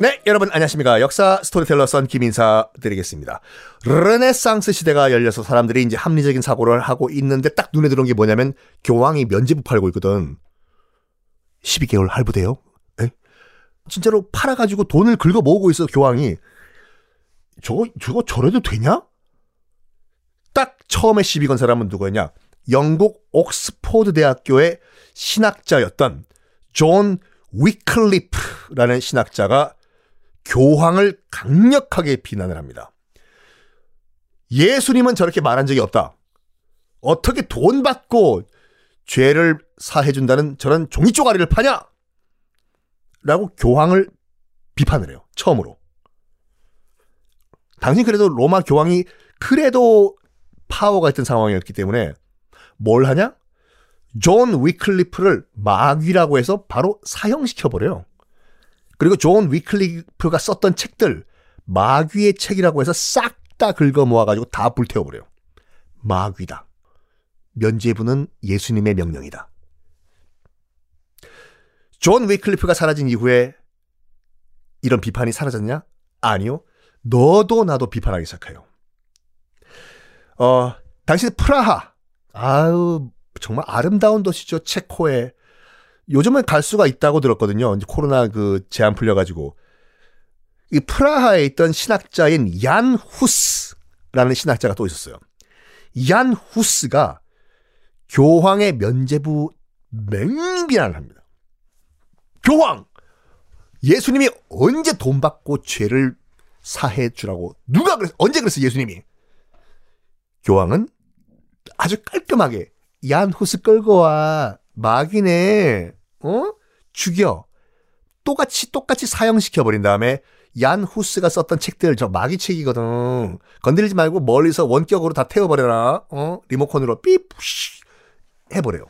네, 여러분 안녕하십니까. 역사 스토리텔러 썬킴 인사 드리겠습니다. 르네상스 시대가 열려서 사람들이 이제 합리적인 사고를 하고 있는데 딱 눈에 들어온 게 뭐냐면 교황이 면죄부 팔고 있거든. 12개월 할부돼요? 에? 진짜로 팔아가지고 돈을 긁어 모으고 있어, 교황이. 저거, 저거 저래도 되냐? 딱 처음에 시비 건 사람은 누구였냐? 영국 옥스포드 대학교의 신학자였던 존 위클리프라는 신학자가 교황을 강력하게 비난을 합니다. 예수님은 저렇게 말한 적이 없다. 어떻게 돈 받고 죄를 사해준다는 저런 종이 쪼가리를 파냐? 라고 교황을 비판을 해요. 처음으로. 당시 그래도 로마 교황이 그래도 파워가 있던 상황이었기 때문에 뭘 하냐? 존 위클리프를 마귀라고 해서 바로 사형시켜버려요. 그리고 존 위클리프가 썼던 책들, 마귀의 책이라고 해서 싹 다 긁어 모아가지고 다 불태워버려요. 마귀다. 면죄부는 예수님의 명령이다. 존 위클리프가 사라진 이후에 이런 비판이 사라졌냐? 아니요. 너도 나도 비판하기 시작해요. 어, 당시 프라하. 아유, 정말 아름다운 도시죠. 체코에. 요즘은 갈 수가 있다고 들었거든요. 이제 코로나 그 제한 풀려가지고. 이 프라하에 있던 신학자인 얀 후스라는 신학자가 또 있었어요. 얀 후스가 교황의 면제부 맹비난을 합니다. 교황! 예수님이 언제 돈 받고 죄를 사해 주라고 누가 그랬어? 언제 그랬어 예수님이? 교황은 아주 깔끔하게 얀 후스 끌고 와 마귀네 어? 죽여. 똑같이 똑같이 사형시켜 버린 다음에 얀 후스가 썼던 책들 저 마귀 책이거든. 건드리지 말고 멀리서 원격으로 다 태워 버려라. 어? 리모컨으로 삐 해 버려요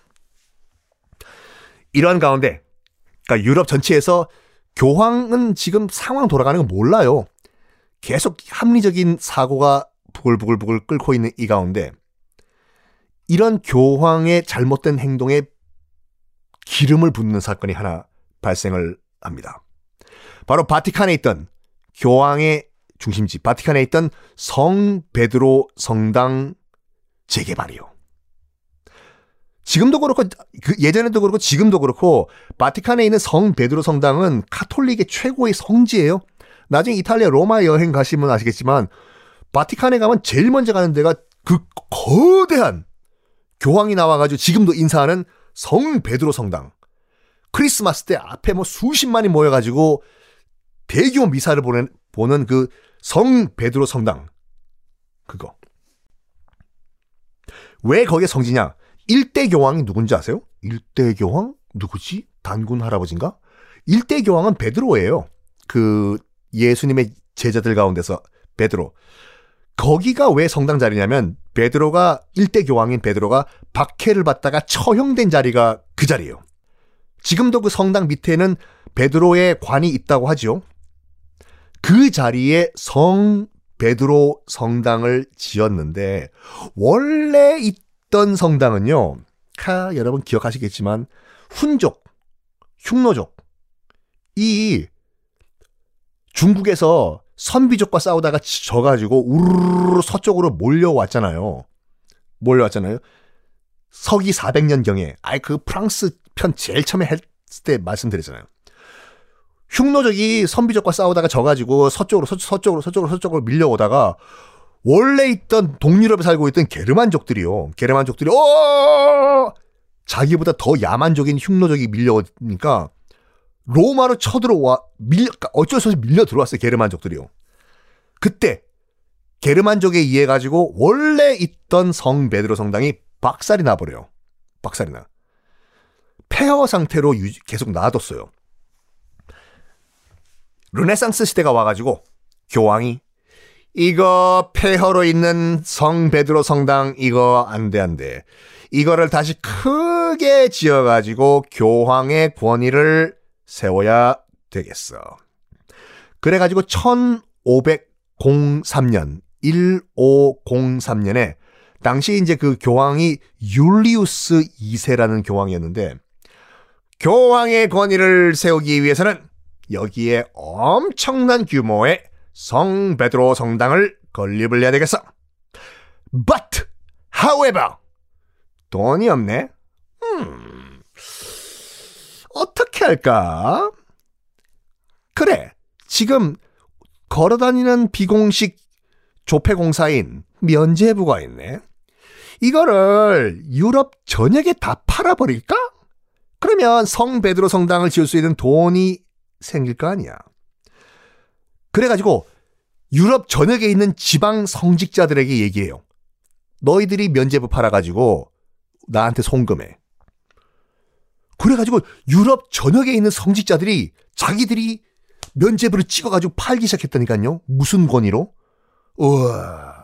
이러한 가운데 그러니까 유럽 전체에서 교황은 지금 상황 돌아가는 거 몰라요. 계속 합리적인 사고가 부글부글부글 끓고 있는 이 가운데 이런 교황의 잘못된 행동에 기름을 붓는 사건이 하나 발생을 합니다. 바로 바티칸에 있던 교황의 중심지 바티칸에 있던 성 베드로 성당 재개발이요. 지금도 그렇고 그 예전에도 그렇고 지금도 그렇고 바티칸에 있는 성 베드로 성당은 카톨릭의 최고의 성지예요. 나중에 이탈리아 로마 여행 가시면 아시겠지만 바티칸에 가면 제일 먼저 가는 데가 그 거대한 교황이 나와가지고 지금도 인사하는 성 베드로 성당. 크리스마스 때 앞에 뭐 수십만이 모여가지고 대규모 미사를 보는, 보는 그 성 베드로 성당. 그거. 왜 거기에 성지냐? 일대 교황이 누군지 아세요? 일대 교황? 누구지? 단군 할아버지인가? 일대 교황은 베드로예요. 그 예수님의 제자들 가운데서 베드로. 거기가 왜 성당 자리냐면 베드로가 일대 교황인 베드로가 박해를 받다가 처형된 자리가 그 자리예요. 지금도 그 성당 밑에는 베드로의 관이 있다고 하죠. 그 자리에 성 베드로 성당을 지었는데 원래 있던 성당은요. 카 여러분 기억하시겠지만 훈족, 흉노족 이 중국에서 선비족과 싸우다가 져가지고 우르르 서쪽으로 몰려왔잖아요. 몰려왔잖아요. 서기 400년경에 아이 그 프랑스 편 제일 처음에 했을 때 말씀드렸잖아요. 흉노족이 선비족과 싸우다가 져가지고 서쪽으로 서, 서쪽으로 서쪽으로 서쪽으로 밀려오다가 원래 있던 동유럽에 살고 있던 게르만족들이요. 게르만족들이 어 자기보다 더 야만적인 흉노족이 밀려오니까 로마로 쳐들어와 밀려 그러니까 어쩔 수 없이 밀려 들어왔어요 게르만족들이요. 그때 게르만족에 의해 가지고 원래 있던 성 베드로 성당이 박살이 나버려요. 박살이 나. 폐허 상태로 유지, 계속 놔뒀어요. 르네상스 시대가 와가지고 교황이 이거 폐허로 있는 성 베드로 성당 이거 안 돼 안 돼 이거를 다시 크게 지어가지고 교황의 권위를 세워야 되겠어. 그래가지고 1503년, 1503년에 당시 이제 그 교황이 율리우스 2세라는 교황이었는데 교황의 권위를 세우기 위해서는 여기에 엄청난 규모의 성 베드로 성당을 건립을 해야 되겠어. But, however, 돈이 없네. 음, 어떻게 할까? 그래, 지금 걸어다니는 비공식 조폐공사인 면제부가 있네. 이거를 유럽 전역에 다 팔아버릴까? 그러면 성 베드로 성당을 지을 수 있는 돈이 생길 거 아니야. 그래가지고 유럽 전역에 있는 지방 성직자들에게 얘기해요. 너희들이 면제부 팔아가지고 나한테 송금해. 그래가지고 유럽 전역에 있는 성직자들이 자기들이 면제부를 찍어가지고 팔기 시작했다니까요. 무슨 권위로? 우와.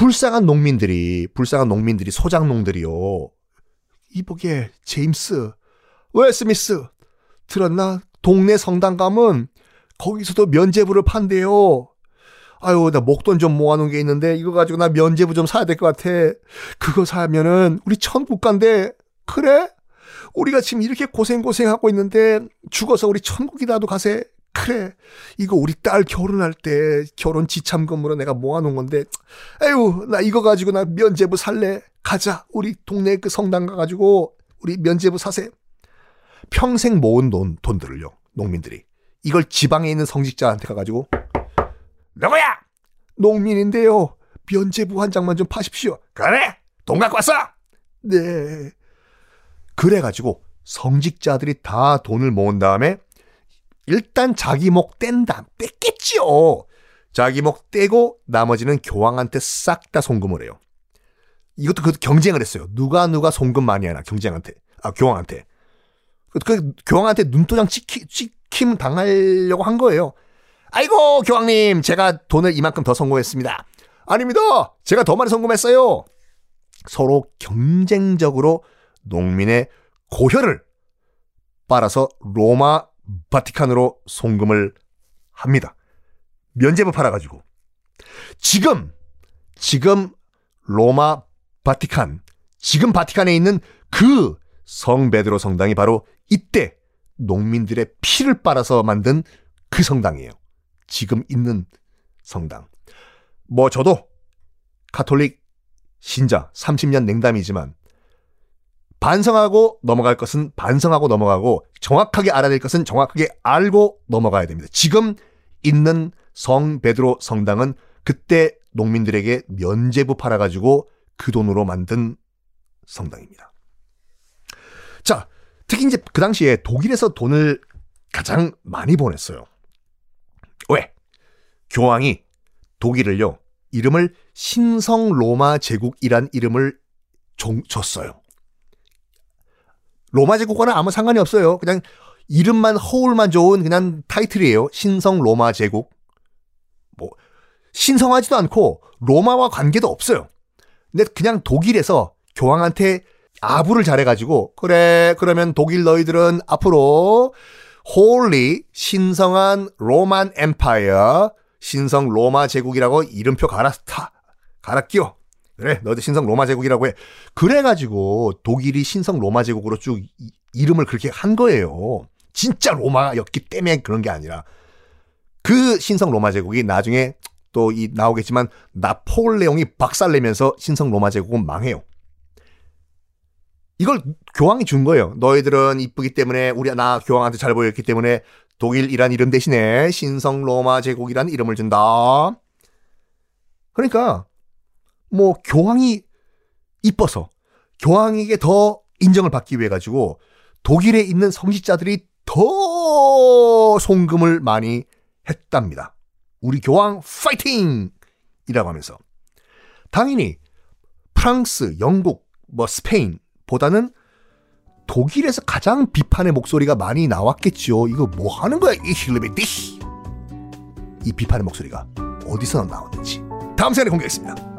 불쌍한 농민들이, 불쌍한 농민들이, 소장농들이요. 이보게, 제임스, 왜 스미스, 들었나? 동네 성당 가면 거기서도 면제부를 판대요. 아유, 나 목돈 좀 모아놓은 게 있는데 이거 가지고 나 면제부 좀 사야 될 것 같아. 그거 사면은 우리 천국 간대. 그래? 우리가 지금 이렇게 고생고생하고 있는데 죽어서 우리 천국이라도 가세. 그래. 이거 우리 딸 결혼할 때 결혼 지참금으로 내가 모아놓은 건데. 에휴, 나 이거 가지고 나 면제부 살래. 가자. 우리 동네 그 성당 가가지고 우리 면제부 사세. 평생 모은 돈, 돈들을요. 농민들이. 이걸 지방에 있는 성직자한테 가가지고 누구야? 농민인데요. 면제부 한 장만 좀 파십시오. 그래? 돈 갖고 왔어? 네. 그래가지고 성직자들이 다 돈을 모은 다음에 일단 자기 목 뗀다. 뺐겠지요. 자기 목 떼고 나머지는 교황한테 싹 다 송금을 해요. 이것도 그 경쟁을 했어요. 누가 누가 송금 많이 하나 경쟁한테. 아 교황한테. 그, 그 교황한테 눈도장 찍히, 찍힘 당하려고 한 거예요. 아이고 교황님 제가 돈을 이만큼 더 성공했습니다. 아닙니다. 제가 더 많이 성공했어요. 서로 경쟁적으로 농민의 고혈을 빨아서 로마 바티칸으로 송금을 합니다. 면제부 팔아가지고. 지금, 지금 로마 바티칸, 지금 바티칸에 있는 그 성 베드로 성당이 바로 이때 농민들의 피를 빨아서 만든 그 성당이에요. 지금 있는 성당. 뭐 저도 카톨릭 신자 30년 냉담이지만 반성하고 넘어갈 것은 반성하고 넘어가고 정확하게 알아야 될 것은 정확하게 알고 넘어가야 됩니다. 지금 있는 성 베드로 성당은 그때 농민들에게 면제부 팔아가지고 그 돈으로 만든 성당입니다. 자, 특히 이제 그 당시에 독일에서 돈을 가장 많이 보냈어요. 왜? 교황이 독일을요, 이름을 신성 로마 제국이란 이름을 종, 줬어요. 로마 제국과는 아무 상관이 없어요. 그냥 이름만 허울만 좋은 그냥 타이틀이에요. 신성 로마 제국. 뭐 신성하지도 않고 로마와 관계도 없어요. 근데 그냥 독일에서 교황한테 아부를 잘해가지고 그래 그러면 독일 너희들은 앞으로 Holy 신성한 Roman Empire 신성 로마 제국이라고 이름표 갈아타 갈아 끼워 그래 너희들 신성 로마 제국이라고 해 그래가지고 독일이 신성 로마 제국으로 쭉 이, 이름을 그렇게 한 거예요 진짜 로마였기 때문에 그런 게 아니라 그 신성 로마 제국이 나중에 또 이 나오겠지만 나폴레옹이 박살내면서 신성 로마 제국은 망해요 이걸 교황이 준 거예요. 너희들은 이쁘기 때문에 우리 나 교황한테 잘 보였기 때문에 독일이란 이름 대신에 신성 로마 제국이란 이름을 준다. 그러니까 뭐 교황이 이뻐서 교황에게 더 인정을 받기 위해 가지고 독일에 있는 성직자들이 더 송금을 많이 했답니다. 우리 교황 파이팅! 이라고 하면서 당연히 프랑스, 영국, 뭐 스페인 보다는 독일에서 가장 비판의 목소리가 많이 나왔겠죠. 이거 뭐 하는 거야, 이 힐리베디? 이 비판의 목소리가 어디서 나왔는지 다음 시간에 공개하겠습니다.